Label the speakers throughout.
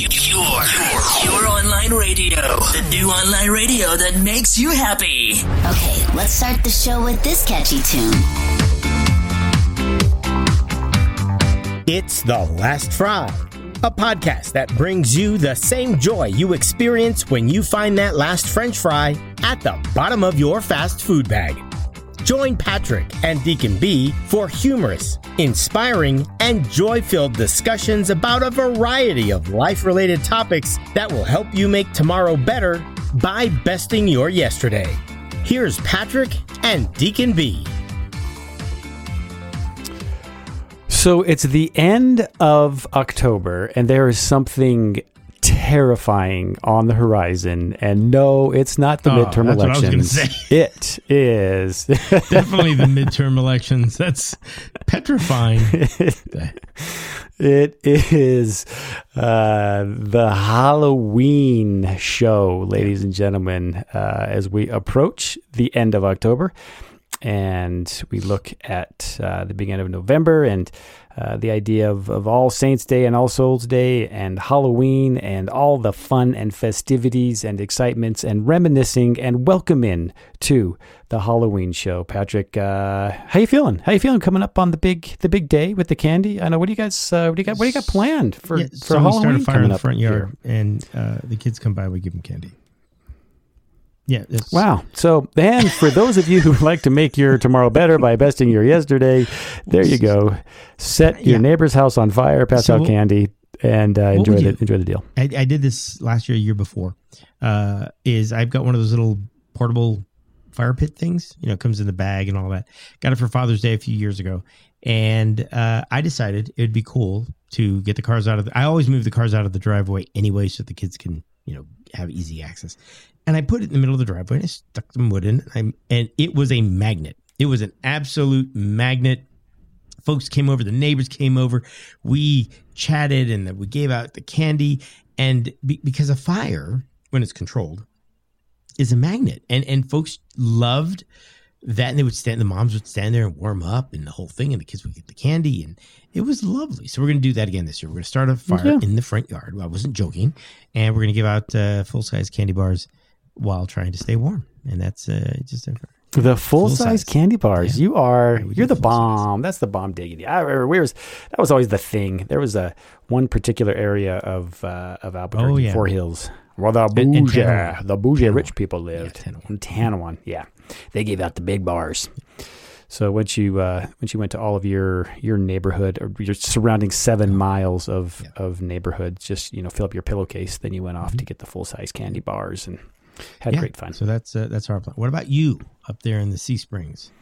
Speaker 1: Your, your online radio. The new online radio that makes you happy.
Speaker 2: Okay, let's start the show with this catchy tune.
Speaker 3: It's The Last Fry, a podcast that brings you the same joy you experience when you find that last French fry at the bottom of your fast food bag. Join Patrick and Deacon B for humorous, inspiring, and joy filled discussions about a variety of life related topics that will help you make tomorrow better by besting your yesterday. Here's Patrick and Deacon B.
Speaker 4: So it's the end of October, and there is something terrifying on the horizon. And no, it's not the
Speaker 5: Oh,
Speaker 4: midterm
Speaker 5: that's what I was
Speaker 4: elections. It is.
Speaker 5: Definitely the midterm elections. That's petrifying.
Speaker 4: it is uh, the Halloween show, ladies and gentlemen, uh, as we approach the end of October. And we look at uh, the beginning of November and uh, the idea of, of All Saints Day and All Souls Day and Halloween and all the fun and festivities and excitements and reminiscing and welcome in to the Halloween show. Patrick, uh, how you feeling? How you feeling coming up on the big the big day with the candy? I know. What do you guys? Uh, what do you got? What do you got planned for
Speaker 5: Yeah,
Speaker 4: for
Speaker 5: so we
Speaker 4: Halloween
Speaker 5: start a fire in the front
Speaker 4: here?
Speaker 5: yard, and uh, the kids come by. We give them candy. Yeah.
Speaker 4: Wow. So, and for those of you who like to make your tomorrow better by besting your yesterday, there you go. Set your
Speaker 5: Yeah.
Speaker 4: neighbor's house on fire, pass
Speaker 5: So
Speaker 4: out candy, and uh, enjoy the enjoy the deal.
Speaker 5: I, I did this last year, year before. Uh, is I've got one of those little portable fire pit things. You know, it comes in the bag and all that. Got it for Father's Day a few years ago, and uh, I decided it would be cool to get the cars out of. The, I always move the cars out of the driveway anyway, so the kids can you know have easy access. And I put it in the middle of the driveway and I stuck some wood in, and, I, and it was a magnet. It was an absolute magnet. Folks came over the neighbors came over. We chatted and we gave out the candy. And be, because a fire when it's controlled is a magnet. And and folks loved that and they would stand the moms would stand there and warm up and the whole thing and the kids would get the candy and it was lovely so we're going to do that again this year we're going to start a fire
Speaker 4: Yeah.
Speaker 5: in the front yard i wasn't joking and we're going to give out uh, full-size candy bars while trying to stay warm and that's uh, just a,
Speaker 4: The full size
Speaker 5: Full-size.
Speaker 4: candy bars.
Speaker 5: Yeah.
Speaker 4: You are
Speaker 5: Yeah,
Speaker 4: you're the bomb. That's the bomb diggity. I remember we was that was always the thing. There was a one particular area of uh, of Albuquerque,
Speaker 5: Oh.
Speaker 4: Four Hills, where the
Speaker 5: And- and
Speaker 4: bougie, the bougie rich people lived.
Speaker 5: Tanoan.
Speaker 4: In Tanoan, yeah, they gave out the big bars. So once you uh, once you went to all of your your neighborhood or your surrounding seven miles of
Speaker 5: Yeah.
Speaker 4: of neighborhoods, just you know fill up your pillowcase. Then you went off to get the full size candy bars and had great fun.
Speaker 5: So that's uh, that's our plan. What about you up there in the Sea Springs?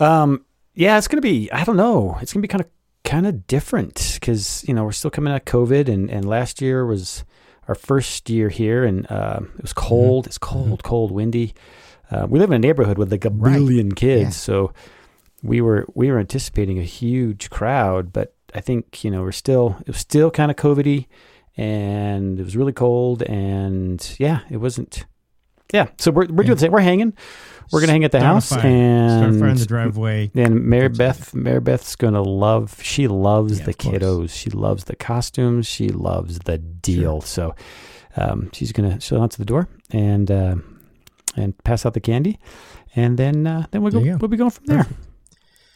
Speaker 4: Um, yeah, it's gonna be. I don't know. It's gonna be kind of kind of different because you know we're still coming out of COVID, and and last year was our first year here, and uh, it was cold. It's cold, cold, windy. Uh, we live in a neighborhood with like a
Speaker 5: Right.
Speaker 4: billion kids,
Speaker 5: Yeah.
Speaker 4: so we were we were anticipating a huge crowd, but I think you know we're still it was still kind of COVIDy, and it was really cold, and yeah, it wasn't. Yeah, so we're we're doing the same. We're hanging. We're gonna hang at the
Speaker 5: Start
Speaker 4: house
Speaker 5: fire. Start
Speaker 4: and
Speaker 5: fire in the driveway.
Speaker 4: and Mary Beth, Mary Beth's gonna love. She loves
Speaker 5: Yeah,
Speaker 4: the
Speaker 5: of course.
Speaker 4: kiddos. She loves the costumes. She loves the deal. So, um, she's gonna she'll answer the door and uh, and pass out the candy, and then uh, then we'll go,
Speaker 5: go.
Speaker 4: we'll be going from there.
Speaker 5: Perfect.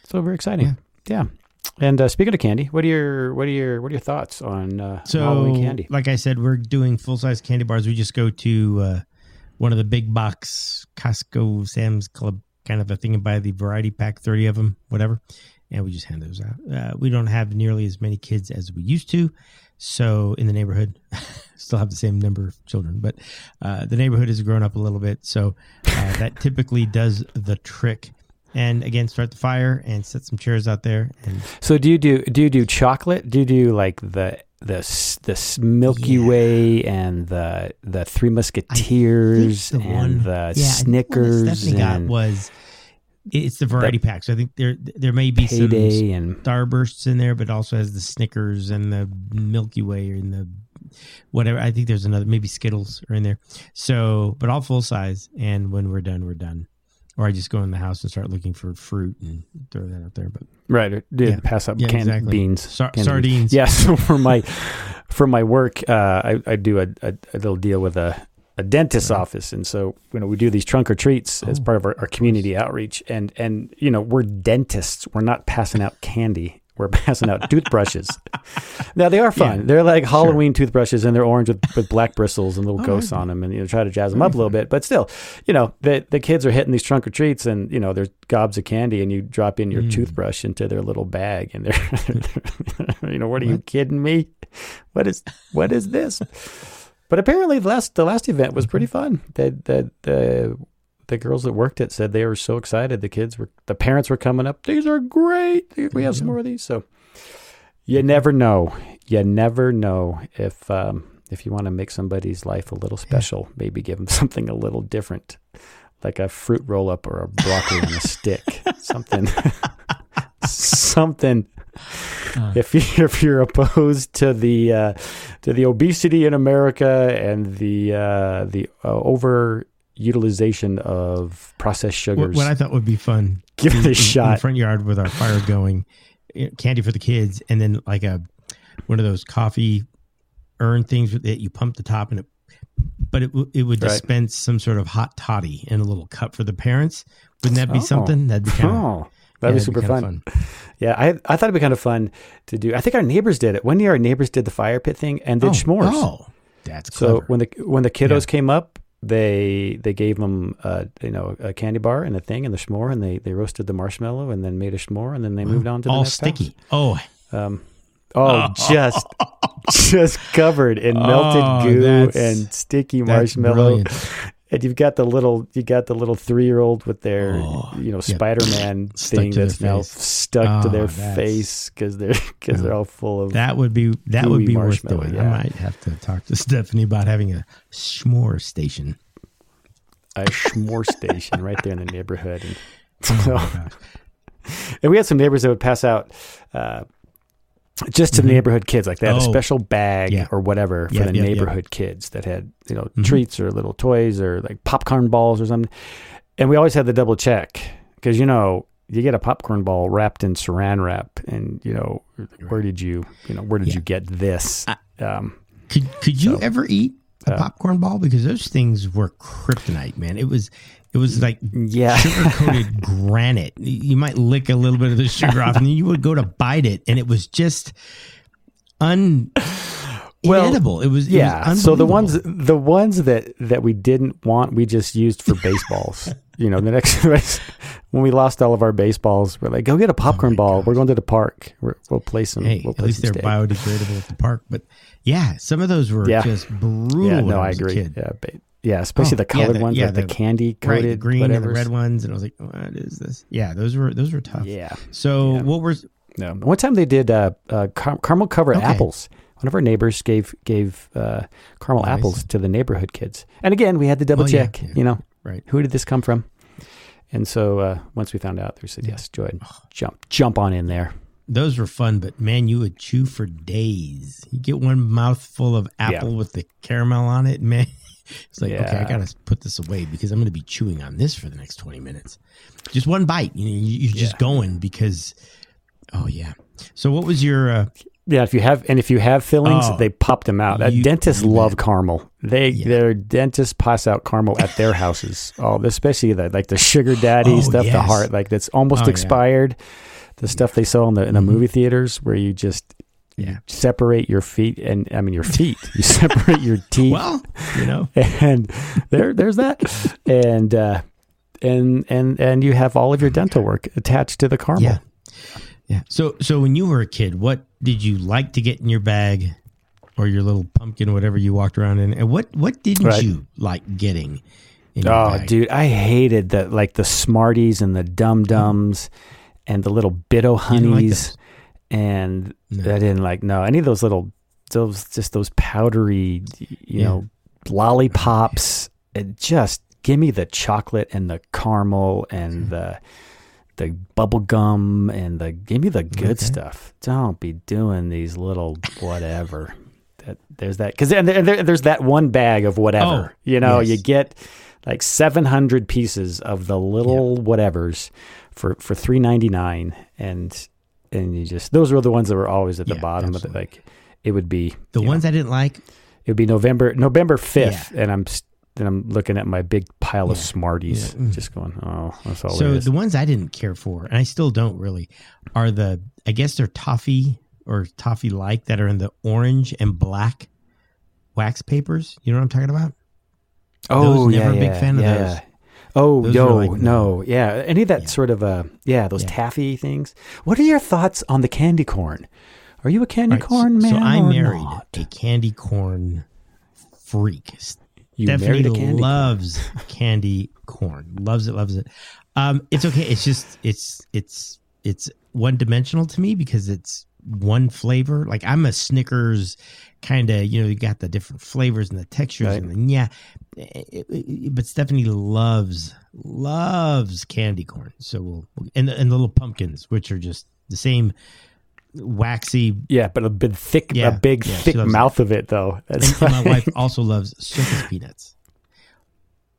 Speaker 4: So very exciting. Yeah. And uh, speaking of candy, what are your what are your what are your thoughts on uh,
Speaker 5: So,
Speaker 4: Halloween candy?
Speaker 5: like I said, we're doing full size candy bars. We just go to uh, one of the big box Costco, Sam's Club kind of a thing and buy the variety pack, thirty of them, whatever, and we just hand those out. Uh, we don't have nearly as many kids as we used to, so in the neighborhood, still have the same number of children, but uh, the neighborhood has grown up a little bit, so uh, that typically does the trick. And again, start the fire and set some chairs out there, and
Speaker 4: So do you do do you do chocolate? Do you do like the the the Milky
Speaker 5: Yeah.
Speaker 4: Way and the the Three Musketeers
Speaker 5: the
Speaker 4: and
Speaker 5: one-
Speaker 4: the
Speaker 5: Yeah, think the
Speaker 4: Snickers
Speaker 5: Stephanie got
Speaker 4: and
Speaker 5: was it's the variety pack. So I think there there may be some
Speaker 4: and
Speaker 5: Starbursts in there, but also has the Snickers and the Milky Way and the whatever. I think there's another maybe Skittles are in there. So, but all full size. And when we're done, we're done. or I just go in the house and start looking for fruit and throw that out there. But
Speaker 4: Right. Did
Speaker 5: Yeah.
Speaker 4: pass up
Speaker 5: Yeah,
Speaker 4: canned
Speaker 5: exactly.
Speaker 4: beans.
Speaker 5: Sar-
Speaker 4: canned
Speaker 5: sardines.
Speaker 4: Yeah. So for my for my work, uh, I, I do a, a, a little deal with a, a dentist's office, and so you know we do these trunk or treats as
Speaker 5: Oh,
Speaker 4: part of our, our community outreach, and and you know we're dentists. We're not passing out candy. We're passing out toothbrushes. now they are fun.
Speaker 5: Yeah.
Speaker 4: They're like Halloween toothbrushes, and they're orange with, with black bristles and little
Speaker 5: Oh,
Speaker 4: ghosts on them, and you know try to jazz them up a little bit. But still, you know the the kids are hitting these trunk or treats, and you know there's gobs of candy, and you drop in your
Speaker 5: Mm.
Speaker 4: toothbrush into their little bag, and they're, you know, what are you kidding me? What is what is this? But apparently, the last the last event was pretty fun. The the the the girls that worked it said they were so excited. The kids were, the parents were coming up. These are great. We have some more of these. So you never know. You never know if um, if you want to make somebody's life a little special. Maybe give them something a little different, like a fruit roll up or a broccoli on a stick. Something. something. If you if you're opposed to the uh, to the obesity in America and the uh, the uh, over utilization of processed sugars,
Speaker 5: what I thought would be fun,
Speaker 4: give it a
Speaker 5: in- in
Speaker 4: shot.
Speaker 5: the front yard with our fire going, candy for the kids, and then like a one of those coffee urn things that you pump the top and it, but it w- it would
Speaker 4: Right.
Speaker 5: dispense some sort of hot toddy in a little cup for the parents. Wouldn't that be
Speaker 4: Oh.
Speaker 5: something? That'd be kind of
Speaker 4: Oh, that'd be super fun.
Speaker 5: fun.
Speaker 4: Yeah, I I thought it'd be kind of fun to do. I think our neighbors did it. One year, our neighbors did the fire pit thing and did
Speaker 5: oh,
Speaker 4: s'mores.
Speaker 5: Oh, that's
Speaker 4: cool.
Speaker 5: so
Speaker 4: when the when the kiddos
Speaker 5: Yeah.
Speaker 4: came up, they they gave them uh, you know a candy bar and a thing and the s'more, and they they roasted the marshmallow and then made a s'more, and then they moved on to the
Speaker 5: all
Speaker 4: next
Speaker 5: sticky.
Speaker 4: house.
Speaker 5: Oh,
Speaker 4: Um, oh, just just covered in melted
Speaker 5: Oh,
Speaker 4: goo and sticky marshmallow.
Speaker 5: brilliant.
Speaker 4: And you've got the little you got the little three year old with their
Speaker 5: Oh,
Speaker 4: you know
Speaker 5: yeah.
Speaker 4: Spider Man thing that's now stuck to
Speaker 5: Oh,
Speaker 4: their face because they're because they're all full of
Speaker 5: That would be that would be worth doing.
Speaker 4: yeah.
Speaker 5: I might have to talk to Stephanie about having a s'more station.
Speaker 4: a s'more station right there in the neighborhood. And,
Speaker 5: Oh
Speaker 4: so,
Speaker 5: gosh.
Speaker 4: and we had some neighbors that would pass out uh, just to
Speaker 5: Mhm.
Speaker 4: neighborhood kids, like they had a
Speaker 5: Oh.
Speaker 4: special bag
Speaker 5: Yeah.
Speaker 4: or whatever for the neighborhood kids that had you know
Speaker 5: Mhm.
Speaker 4: treats or little toys or like popcorn balls or something. And we always had to double check because you know you get a popcorn ball wrapped in saran wrap, and you know where did you you know where did you get this? Um,
Speaker 5: Could could you
Speaker 4: So,
Speaker 5: ever eat a
Speaker 4: uh,
Speaker 5: popcorn ball? Because those things were kryptonite, man. It was it was like
Speaker 4: yeah,
Speaker 5: sugar coated granite. You might lick a little bit of the sugar off, and then you would go to bite it, and it was just un
Speaker 4: Well,
Speaker 5: inedible. It was it
Speaker 4: yeah.
Speaker 5: was
Speaker 4: so the ones the ones that that we didn't want, we just used for baseballs. you know, the next when we lost all of our baseballs, we're like, go get a oh popcorn
Speaker 5: Oh
Speaker 4: ball.
Speaker 5: gosh.
Speaker 4: We're going to the park. We're, we'll play some.
Speaker 5: Hey,
Speaker 4: we'll
Speaker 5: at least they're
Speaker 4: stake.
Speaker 5: biodegradable at the park. But yeah, some of those were
Speaker 4: Yeah.
Speaker 5: just brutal.
Speaker 4: Yeah, no, I agree.
Speaker 5: kid.
Speaker 4: Yeah, yeah, especially
Speaker 5: Oh,
Speaker 4: the
Speaker 5: yeah,
Speaker 4: colored
Speaker 5: the-
Speaker 4: ones,
Speaker 5: yeah,
Speaker 4: like the,
Speaker 5: the-
Speaker 4: candy
Speaker 5: Right,
Speaker 4: coated,
Speaker 5: the green and the red ones, and I was like, "What is this?" Yeah, those were those were tough.
Speaker 4: Yeah.
Speaker 5: So
Speaker 4: Yeah.
Speaker 5: what were
Speaker 4: No. One time they did uh, uh, car- caramel covered
Speaker 5: Okay.
Speaker 4: apples. One of our neighbors gave gave uh, caramel
Speaker 5: Nice.
Speaker 4: apples to the neighborhood kids, and again we had to double
Speaker 5: Oh,
Speaker 4: check.
Speaker 5: yeah.
Speaker 4: You know,
Speaker 5: right?
Speaker 4: who did this come from? And so uh, once we found out, we said, "Yes, go ahead, jump, jump on in there."
Speaker 5: Those were fun, but man, you would chew for days. You get one mouthful of apple with the caramel on it, man. It's like, okay, I gotta put this away because I'm gonna be chewing on this for the next 20 minutes. Just one bite, you know, you- you're just
Speaker 4: Yeah.
Speaker 5: going because, oh yeah. So what was your? uh
Speaker 4: Yeah, if you have and if you have fillings,
Speaker 5: Oh,
Speaker 4: they pop them out. Uh,
Speaker 5: you-
Speaker 4: dentists love caramel. They
Speaker 5: Yeah.
Speaker 4: their dentists pass out caramel at their houses. Oh, especially the like the sugar daddy
Speaker 5: Oh,
Speaker 4: stuff, the heart like that's almost
Speaker 5: Oh, yeah.
Speaker 4: expired. The stuff they sell in the in the
Speaker 5: Mhm.
Speaker 4: movie theaters where you just
Speaker 5: Yeah.
Speaker 4: you separate your feet and I mean your feet. You separate your teeth.
Speaker 5: Well, you know,
Speaker 4: and there there's that. And uh and and and you have all of your dental work attached to the caramel.
Speaker 5: yeah, yeah. So so when you were a kid, what did you like to get in your bag? Or your little pumpkin, whatever you walked around in, and what what didn't
Speaker 4: Right.
Speaker 5: you like getting? In your
Speaker 4: Oh,
Speaker 5: bag?
Speaker 4: dude, I hated the like the Smarties and the Dum Dums and the little Bitto
Speaker 5: didn't like
Speaker 4: Honeys, and
Speaker 5: No.
Speaker 4: I didn't like no any of those little those just those powdery, you
Speaker 5: Yeah.
Speaker 4: know, lollipops. It just give me the chocolate and the caramel and the the bubble gum and the give me the good
Speaker 5: Okay.
Speaker 4: stuff. Don't be doing these little whatever. That there's that because and there, there- there's that one bag of whatever.
Speaker 5: Oh,
Speaker 4: you know,
Speaker 5: yes.
Speaker 4: you get like 700 pieces of the little whatevers for for 3.99 and and you just those were the ones that were always at the
Speaker 5: Yeah,
Speaker 4: bottom of the, like it would be
Speaker 5: The ones
Speaker 4: know,
Speaker 5: I didn't like,
Speaker 4: it would be November November 5th
Speaker 5: Yeah.
Speaker 4: and I'm and I'm looking at my big pile of Smarties
Speaker 5: Yeah. Mm.
Speaker 4: just going oh that's all
Speaker 5: so the ones I didn't care for, and I still don't really, are the I guess they're toffee or toffee like that are in the orange and black wax papers. You know what I'm talking about?
Speaker 4: oh
Speaker 5: those,
Speaker 4: yeah
Speaker 5: never a big
Speaker 4: yeah,
Speaker 5: fan of
Speaker 4: yeah.
Speaker 5: those.
Speaker 4: Oh
Speaker 5: Those
Speaker 4: no,
Speaker 5: like-
Speaker 4: no, yeah. Any of that
Speaker 5: Yeah.
Speaker 4: sort of uh yeah, those
Speaker 5: Yeah.
Speaker 4: taffy things. What are your thoughts on the candy corn? Are you a candy
Speaker 5: right,
Speaker 4: corn
Speaker 5: so,
Speaker 4: man?
Speaker 5: So I married
Speaker 4: not?
Speaker 5: a candy corn freak.
Speaker 4: You
Speaker 5: Stephanie
Speaker 4: married a candy corn.
Speaker 5: loves candy corn. Loves it, loves it. Um, it's okay. It's just it's it's it's one dimensional to me because it's one flavor. Like I'm a Snickers kind of, you know, you got the different flavors and the textures
Speaker 4: Right.
Speaker 5: and then yeah. It- it- but Stephanie loves loves candy corn. So we'll and the, and the little pumpkins, which are just the same waxy
Speaker 4: Yeah, but a big thick,
Speaker 5: Yeah,
Speaker 4: a big
Speaker 5: yeah,
Speaker 4: thick mouth of it though.
Speaker 5: And, and my wife also loves circus peanuts.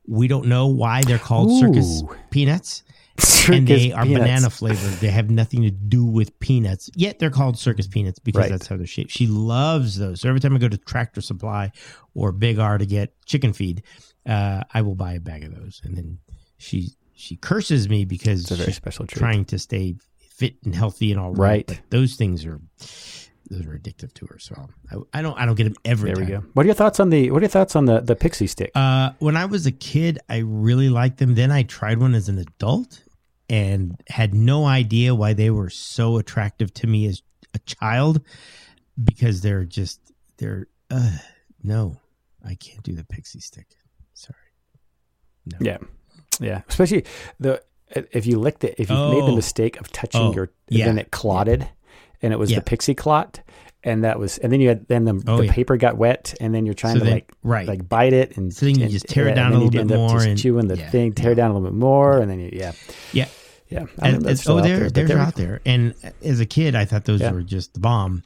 Speaker 5: We don't know why they're called circus peanuts,
Speaker 4: Circus
Speaker 5: and they are
Speaker 4: peanuts.
Speaker 5: banana flavored. They have nothing to do with peanuts. Yet they're called circus peanuts because
Speaker 4: Right.
Speaker 5: that's how they're shaped. She loves those. So every time I go to Tractor Supply or Big R to get chicken feed, uh, I will buy a bag of those, and then she she curses me because
Speaker 4: It's a very
Speaker 5: she's
Speaker 4: special treat.
Speaker 5: trying to stay fit and healthy and all
Speaker 4: Right.
Speaker 5: But those things are those are addictive to her. So I, I don't I don't get them every
Speaker 4: There we
Speaker 5: time.
Speaker 4: go. What are your thoughts on the What are your thoughts on the the pixie stick?
Speaker 5: Uh, when I was a kid, I really liked them. Then I tried one as an adult and had no idea why they were so attractive to me as a child because they're just they're uh, no, I can't do the pixie stick. Sorry. No.
Speaker 4: yeah, yeah. Especially the if you licked it, if you made the
Speaker 5: Oh.
Speaker 4: mistake of touching
Speaker 5: Oh,
Speaker 4: your,
Speaker 5: yeah.
Speaker 4: then it clotted, and it was
Speaker 5: Yeah.
Speaker 4: the pixie clot, and that was, and then you had then the,
Speaker 5: Oh,
Speaker 4: the
Speaker 5: yeah.
Speaker 4: paper got wet, and then you're trying
Speaker 5: So
Speaker 4: to
Speaker 5: then-
Speaker 4: like
Speaker 5: right.
Speaker 4: like bite it, and
Speaker 5: So then you
Speaker 4: and-
Speaker 5: just tear it down a little bit more
Speaker 4: just
Speaker 5: and-
Speaker 4: chewing the
Speaker 5: yeah,
Speaker 4: thing, tear
Speaker 5: no.
Speaker 4: down a little bit more, and then you yeah
Speaker 5: Yeah.
Speaker 4: yeah. I
Speaker 5: And- and- oh,
Speaker 4: out
Speaker 5: they're
Speaker 4: there,
Speaker 5: they're
Speaker 4: there we
Speaker 5: out there. And as a kid, I thought those
Speaker 4: Yeah.
Speaker 5: were just the bomb.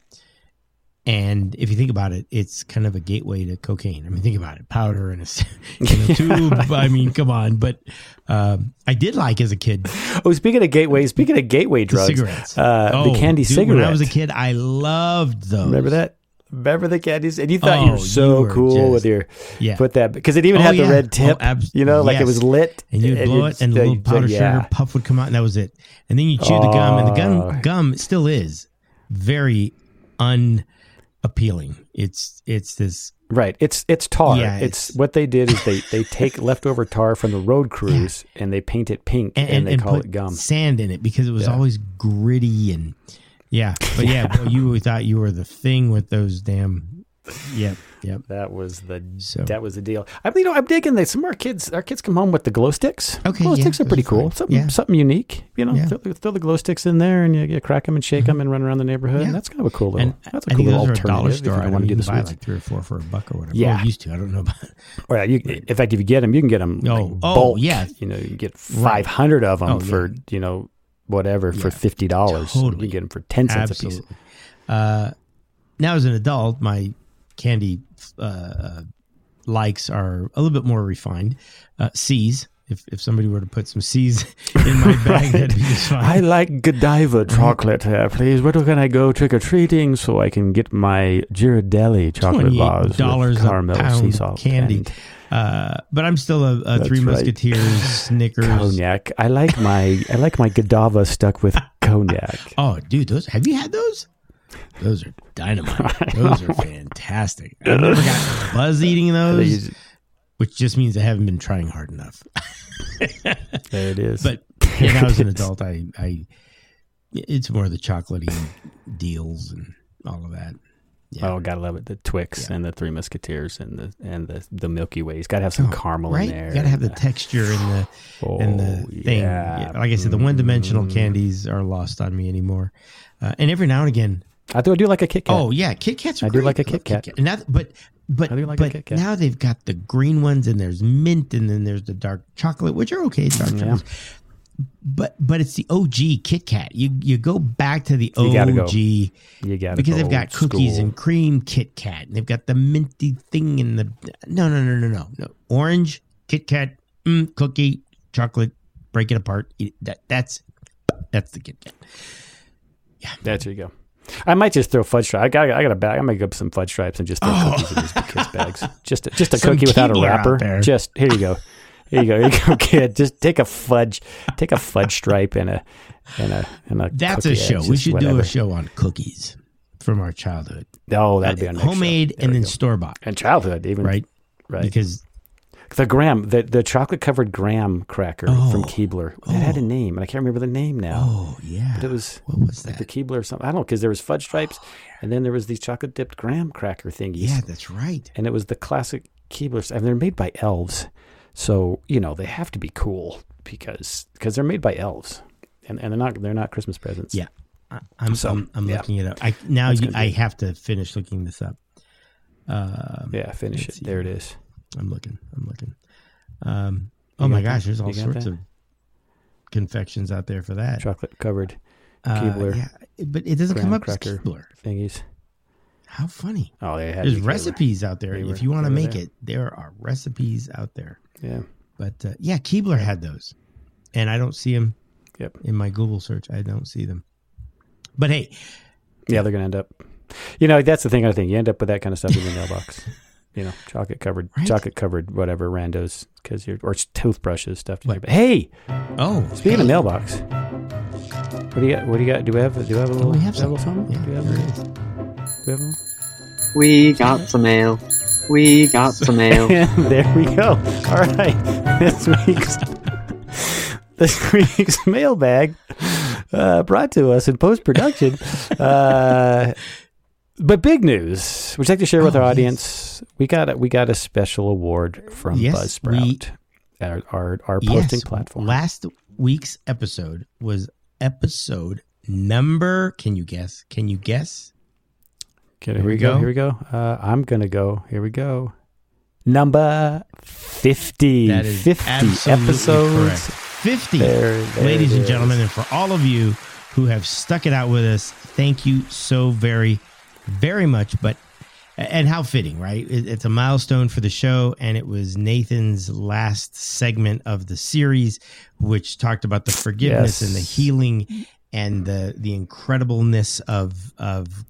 Speaker 5: And if you think about it, it's kind of a gateway to cocaine. I mean, think about it: powder in a, in a tube. I mean, come on. But um, I did like as a kid
Speaker 4: Oh, speaking of gateway, speaking of gateway
Speaker 5: the
Speaker 4: drugs,
Speaker 5: cigarettes.
Speaker 4: uh,
Speaker 5: Oh,
Speaker 4: the candy
Speaker 5: dude,
Speaker 4: cigarette.
Speaker 5: When I was a kid, I loved those.
Speaker 4: Remember that? Remember the candies? And you thought
Speaker 5: Oh,
Speaker 4: you were so
Speaker 5: you were
Speaker 4: cool
Speaker 5: just-
Speaker 4: with your
Speaker 5: Yeah.
Speaker 4: put that because it even
Speaker 5: Oh,
Speaker 4: had the
Speaker 5: yeah.
Speaker 4: red
Speaker 5: Oh,
Speaker 4: tip. you know, like it was lit,
Speaker 5: and you'd blow it, and the little powder
Speaker 4: yeah.
Speaker 5: sugar puff would come out, and that was it. And then you chew the gum, and the
Speaker 4: Oh.
Speaker 5: gum gum still is very unappealing. It's it's this
Speaker 4: Right. It's it's tar.
Speaker 5: Yeah,
Speaker 4: it's,
Speaker 5: it's-
Speaker 4: what they did is they they take leftover tar from the road crews and they paint it pink and,
Speaker 5: and, and,
Speaker 4: they
Speaker 5: and
Speaker 4: call
Speaker 5: put
Speaker 4: it gum.
Speaker 5: sand in it because it was
Speaker 4: Yeah.
Speaker 5: always gritty and yeah. But yeah, well, you thought you were the thing with those damn. Yep, yep.
Speaker 4: That was the
Speaker 5: So-
Speaker 4: that was the deal. I you know I'm digging that. Some of our kids our kids come home with the glow sticks.
Speaker 5: Okay,
Speaker 4: glow
Speaker 5: yeah,
Speaker 4: sticks are pretty cool. Something
Speaker 5: Yeah.
Speaker 4: something unique. You know,
Speaker 5: Yeah.
Speaker 4: throw, throw the glow sticks in there and you, you crack them and shake them and run around the neighborhood.
Speaker 5: Yeah.
Speaker 4: That's kind of a cool little.
Speaker 5: And
Speaker 4: that's a
Speaker 5: I
Speaker 4: cool little
Speaker 5: those are a dollar
Speaker 4: alternative if
Speaker 5: store.
Speaker 4: you
Speaker 5: I
Speaker 4: want to do the
Speaker 5: buy
Speaker 4: sweets.
Speaker 5: like three or four for a buck or whatever.
Speaker 4: Yeah.
Speaker 5: well, used to. I don't know about.
Speaker 4: Or yeah, you, in fact, if you get them, you can get them
Speaker 5: Oh,
Speaker 4: like
Speaker 5: oh,
Speaker 4: bulk.
Speaker 5: yeah.
Speaker 4: you know, you can get five hundred of them
Speaker 5: Oh,
Speaker 4: for you know whatever for fifty dollars.
Speaker 5: totally.
Speaker 4: You get them for ten cents a piece.
Speaker 5: Uh, now, as an adult, my candy uh, uh, likes are a little bit more refined. Uh, See's. If, if somebody were to put some See's in my bag, that'd be just fine.
Speaker 4: I like Godiva chocolate, uh, please. Where can I go trick or treating so I can get my Ghirardelli chocolate bars
Speaker 5: $28
Speaker 4: with
Speaker 5: a
Speaker 4: caramel sea salt
Speaker 5: candy.
Speaker 4: and
Speaker 5: Uh, but I'm still a, a Three
Speaker 4: right.
Speaker 5: Musketeers, Snickers.
Speaker 4: cognac? I like my I like my Godiva stuck with cognac.
Speaker 5: Oh, dude, those have you had those? Those are dynamite. Those are fantastic. I've never got buzz eating those, which just means I haven't been trying hard enough.
Speaker 4: There it is.
Speaker 5: But yeah, now as an adult, I, I it's more the chocolatey deals and all of that. Yeah.
Speaker 4: Oh, gotta love it. The Twix
Speaker 5: Yeah.
Speaker 4: and the Three Musketeers and the and the the Milky Way. It's gotta have some caramel
Speaker 5: right?
Speaker 4: in there.
Speaker 5: You got to have the texture and the
Speaker 4: oh,
Speaker 5: and the thing.
Speaker 4: yeah.
Speaker 5: Like I said, the one-dimensional
Speaker 4: Mm.
Speaker 5: candies are lost on me anymore. Uh, and every now and again,
Speaker 4: I do. I do like a Kit Kat.
Speaker 5: oh yeah, Kit Kats. Are
Speaker 4: I do
Speaker 5: great.
Speaker 4: like a
Speaker 5: love
Speaker 4: Kit Kat.
Speaker 5: Now, but but
Speaker 4: do like
Speaker 5: but
Speaker 4: Kit Kat.
Speaker 5: now they've got the green ones, and there's mint, and then there's the dark chocolate, which are okay, dark
Speaker 4: Yeah.
Speaker 5: chocolates. But but it's the OG Kit Kat. You you go back to the OG.
Speaker 4: You gotta go. You got
Speaker 5: because they've got cookies
Speaker 4: school.
Speaker 5: and cream Kit Kat, and they've got the minty thing in the no no no no no no orange Kit Kat mm, cookie, chocolate, break it apart. That that's that's the Kit Kat. Yeah.
Speaker 4: That's where you go. I might just throw fudge stripes. I got, I got a bag. I'm gonna go up some fudge stripes and just throw oh. cookies in these kids' bags. Just, a, just a
Speaker 5: Some
Speaker 4: cookie without a wrapper. Just here you go. Here you go. Here you go, kid. Just take a fudge, take a fudge stripe and a, and a, and a.
Speaker 5: That's a show. We should do a show on cookies from our childhood.
Speaker 4: Oh, that'd uh, be on next
Speaker 5: homemade and then store bought,
Speaker 4: and childhood even
Speaker 5: right?
Speaker 4: right.
Speaker 5: Because
Speaker 4: the graham, the the chocolate covered graham cracker from
Speaker 5: Oh.
Speaker 4: Keebler. It had a name, and I can't remember the name now.
Speaker 5: oh yeah,
Speaker 4: But it was
Speaker 5: what was
Speaker 4: like
Speaker 5: that?
Speaker 4: the Keebler or something. I don't know because there was fudge stripes, and then there was these chocolate dipped graham cracker thingies.
Speaker 5: yeah, that's right.
Speaker 4: and it was the classic Keebler. And they're made by elves, so you know they have to be cool because because they're made by elves, and and they're not they're not Christmas presents.
Speaker 5: Yeah, I, I'm
Speaker 4: So,
Speaker 5: I'm, I'm
Speaker 4: yeah.
Speaker 5: looking it up. I now you, I have to finish looking this up. Um,
Speaker 4: yeah. Finish it. There it is.
Speaker 5: I'm looking. I'm looking. Um, oh my
Speaker 4: that?
Speaker 5: gosh, there's all
Speaker 4: You
Speaker 5: sorts of confections out there for that.
Speaker 4: Chocolate covered
Speaker 5: Uh,
Speaker 4: Keebler
Speaker 5: yeah, but it doesn't come up as Keebler.
Speaker 4: thingies.
Speaker 5: How funny!
Speaker 4: Oh, they had
Speaker 5: There's recipes out there.
Speaker 4: They were-
Speaker 5: if you want to make
Speaker 4: there.
Speaker 5: it, there are recipes out there.
Speaker 4: Yeah.
Speaker 5: But uh, yeah, Keebler had those, and I don't see them
Speaker 4: Yep.
Speaker 5: in my Google search. I don't see them. But hey,
Speaker 4: Yeah, they're gonna end up. You know, that's the thing. I think you end up with that kind of stuff in your mailbox. You know, chocolate covered,
Speaker 5: Right.
Speaker 4: chocolate covered, whatever randos, because you're or toothbrushes stuff.
Speaker 5: What?
Speaker 4: But hey,
Speaker 5: oh,
Speaker 4: speaking
Speaker 5: hey,
Speaker 4: of mailbox, what do you got? What do you got? Do we have? Do we have a
Speaker 5: oh,
Speaker 4: little?
Speaker 5: we have
Speaker 4: do we
Speaker 5: some.
Speaker 4: a?
Speaker 5: Yeah,
Speaker 4: do we have?
Speaker 5: there
Speaker 4: a little- do we have a little?
Speaker 6: We got some mail. We got some mail.
Speaker 4: there we go. All right, this week's this week's mailbag uh, brought to us in post production. Uh, but big news. Would you like to share with
Speaker 5: Oh,
Speaker 4: our
Speaker 5: yes.
Speaker 4: audience? We got a, we got a special award from
Speaker 5: Yes, we-
Speaker 4: Buzzsprout, our, our our posting platform.
Speaker 5: Last week's episode was episode number. Can you guess? Can you guess?
Speaker 4: Okay, here
Speaker 5: Here
Speaker 4: we
Speaker 5: we
Speaker 4: go.
Speaker 5: go.
Speaker 4: Here we go. Uh, I'm gonna go. Here we go. Number fifty.
Speaker 5: That is
Speaker 4: fifty episodes.
Speaker 5: correct. Fifty,
Speaker 4: There- there
Speaker 5: ladies and gentlemen, and for all of you who have stuck it out with us, thank you so very, very much. But and how fitting, right? It's a milestone for the show, and it was Nathan's last segment of the series, which talked about the forgiveness
Speaker 4: Yes.
Speaker 5: and the healing and the the incredibleness of of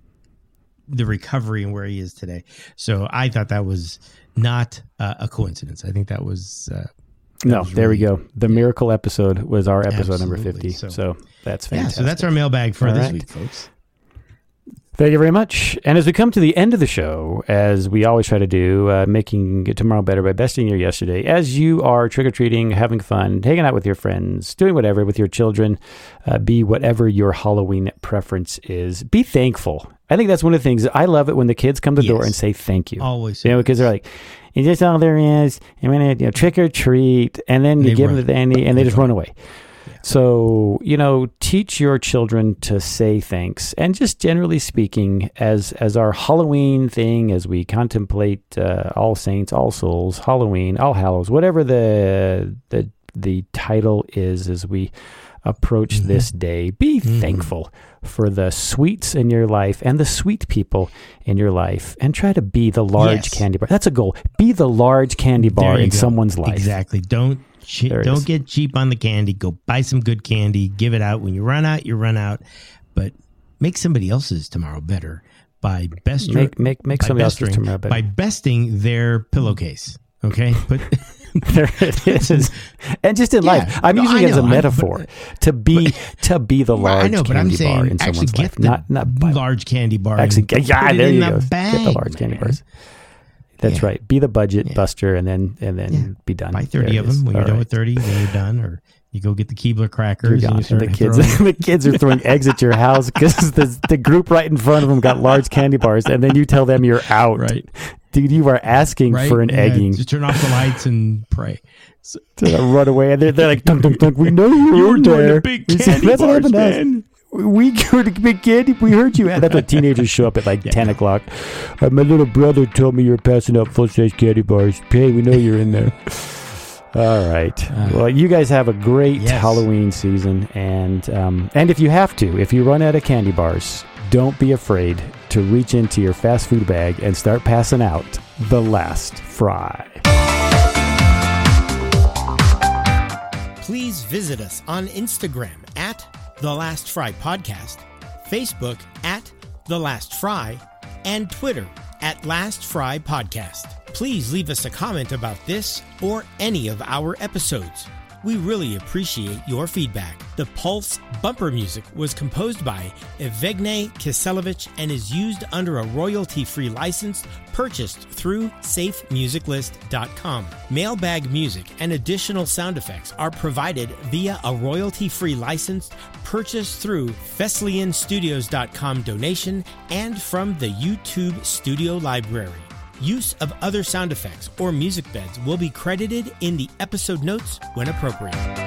Speaker 5: the recovery and where he is today. So I thought that was not uh, a coincidence. I think that was uh,
Speaker 4: No,
Speaker 5: was
Speaker 4: there we go. The miracle episode was our episode number 50.
Speaker 5: So-
Speaker 4: So, that's
Speaker 5: yeah.
Speaker 4: fantastic.
Speaker 5: So that's our mailbag for
Speaker 4: All
Speaker 5: this
Speaker 4: right.
Speaker 5: week, folks.
Speaker 4: Thank you very much. And as we come to the end of the show, as we always try to do, uh, making tomorrow better by besting your yesterday, as you are trick or treating, having fun, hanging out with your friends, doing whatever with your children, uh, be whatever your Halloween preference is, be thankful. I think that's one of the things. I love it when the kids come to the door and say thank you.
Speaker 5: Always.
Speaker 4: You know, because they're like, is this all there is? I'm gonna you know, trick or treat, and then you
Speaker 5: They
Speaker 4: give
Speaker 5: run.
Speaker 4: them the and they
Speaker 5: They
Speaker 4: just
Speaker 5: run.
Speaker 4: run So you know, teach your children to say thanks, and just generally speaking, as as our Halloween thing, as we contemplate uh, All Saints, All Souls, Halloween, All Hallows, whatever the the the title is, as we approach
Speaker 5: Mm-hmm.
Speaker 4: this day, be thankful for the sweets in your life and the sweet people in your life, and try to be the large
Speaker 5: Yes.
Speaker 4: candy bar. That's a goal. Be the large candy bar in
Speaker 5: go.
Speaker 4: someone's life.
Speaker 5: Exactly. Don't che- don't get cheap on the candy. Go buy some good candy. Give it out. When you run out, you run out. But make somebody else's tomorrow better by best
Speaker 4: Make make make somebody else's
Speaker 5: besting-
Speaker 4: tomorrow better.
Speaker 5: by besting their pillowcase. Okay, but
Speaker 4: there it is. And just in
Speaker 5: Yeah.
Speaker 4: life, I'm
Speaker 5: No,
Speaker 4: using it as a metaphor to be to be the large
Speaker 5: I know. But I'm
Speaker 4: candy bar
Speaker 5: saying
Speaker 4: in
Speaker 5: actually
Speaker 4: someone's
Speaker 5: get
Speaker 4: life,
Speaker 5: the
Speaker 4: not not
Speaker 5: large candy bar.
Speaker 4: actually. yeah, there you
Speaker 5: the
Speaker 4: go.
Speaker 5: Bag,
Speaker 4: get the large candy bars. That's
Speaker 5: Yeah.
Speaker 4: right. Be the budget
Speaker 5: Yeah.
Speaker 4: buster, and then and then
Speaker 5: Yeah.
Speaker 4: be done.
Speaker 5: Buy thirty of them. When
Speaker 4: All
Speaker 5: you're done with thirty, then you're done. Or you go get the Keebler crackers and you
Speaker 4: And the kids, the kids are throwing eggs at your house because the the group right in front of them got large candy bars, and then you tell them you're out.
Speaker 5: Right.
Speaker 4: dude, you are asking
Speaker 5: right?
Speaker 4: for an egging
Speaker 5: Just turn off the lights and pray. So,
Speaker 4: to run away, and they're, they're like, dunk, dunk, dunk. We know you, were
Speaker 5: were the
Speaker 4: there.
Speaker 5: big
Speaker 4: said,
Speaker 5: candy
Speaker 4: "That's what
Speaker 5: bars,
Speaker 4: happened to us."
Speaker 5: man.
Speaker 4: We go to big candy. We heard you. And that's when teenagers show up at like ten o'clock. Uh, my little brother told me you were passing out full size candy bars. Hey, we know you're in there. All right.
Speaker 5: Uh,
Speaker 4: well, you guys have a great
Speaker 5: yes.
Speaker 4: Halloween season, and um, and if you have to, if you run out of candy bars, don't be afraid to reach into your fast food bag and start passing out the last fry.
Speaker 5: Please visit us on Instagram at The Last Fry Podcast, Facebook at The Last Fry, and Twitter at Last Fry Podcast. Please leave us a comment about this or any of our episodes. We really appreciate your feedback. The Pulse bumper music was composed by Evgeny Kiselevich and is used under a royalty-free license purchased through safemusiclist.com. Mailbag music and additional sound effects are provided via a royalty-free license purchased through FesliyanStudios.com donation and from the YouTube Studio Library. Use of other sound effects or music beds will be credited in the episode notes when appropriate.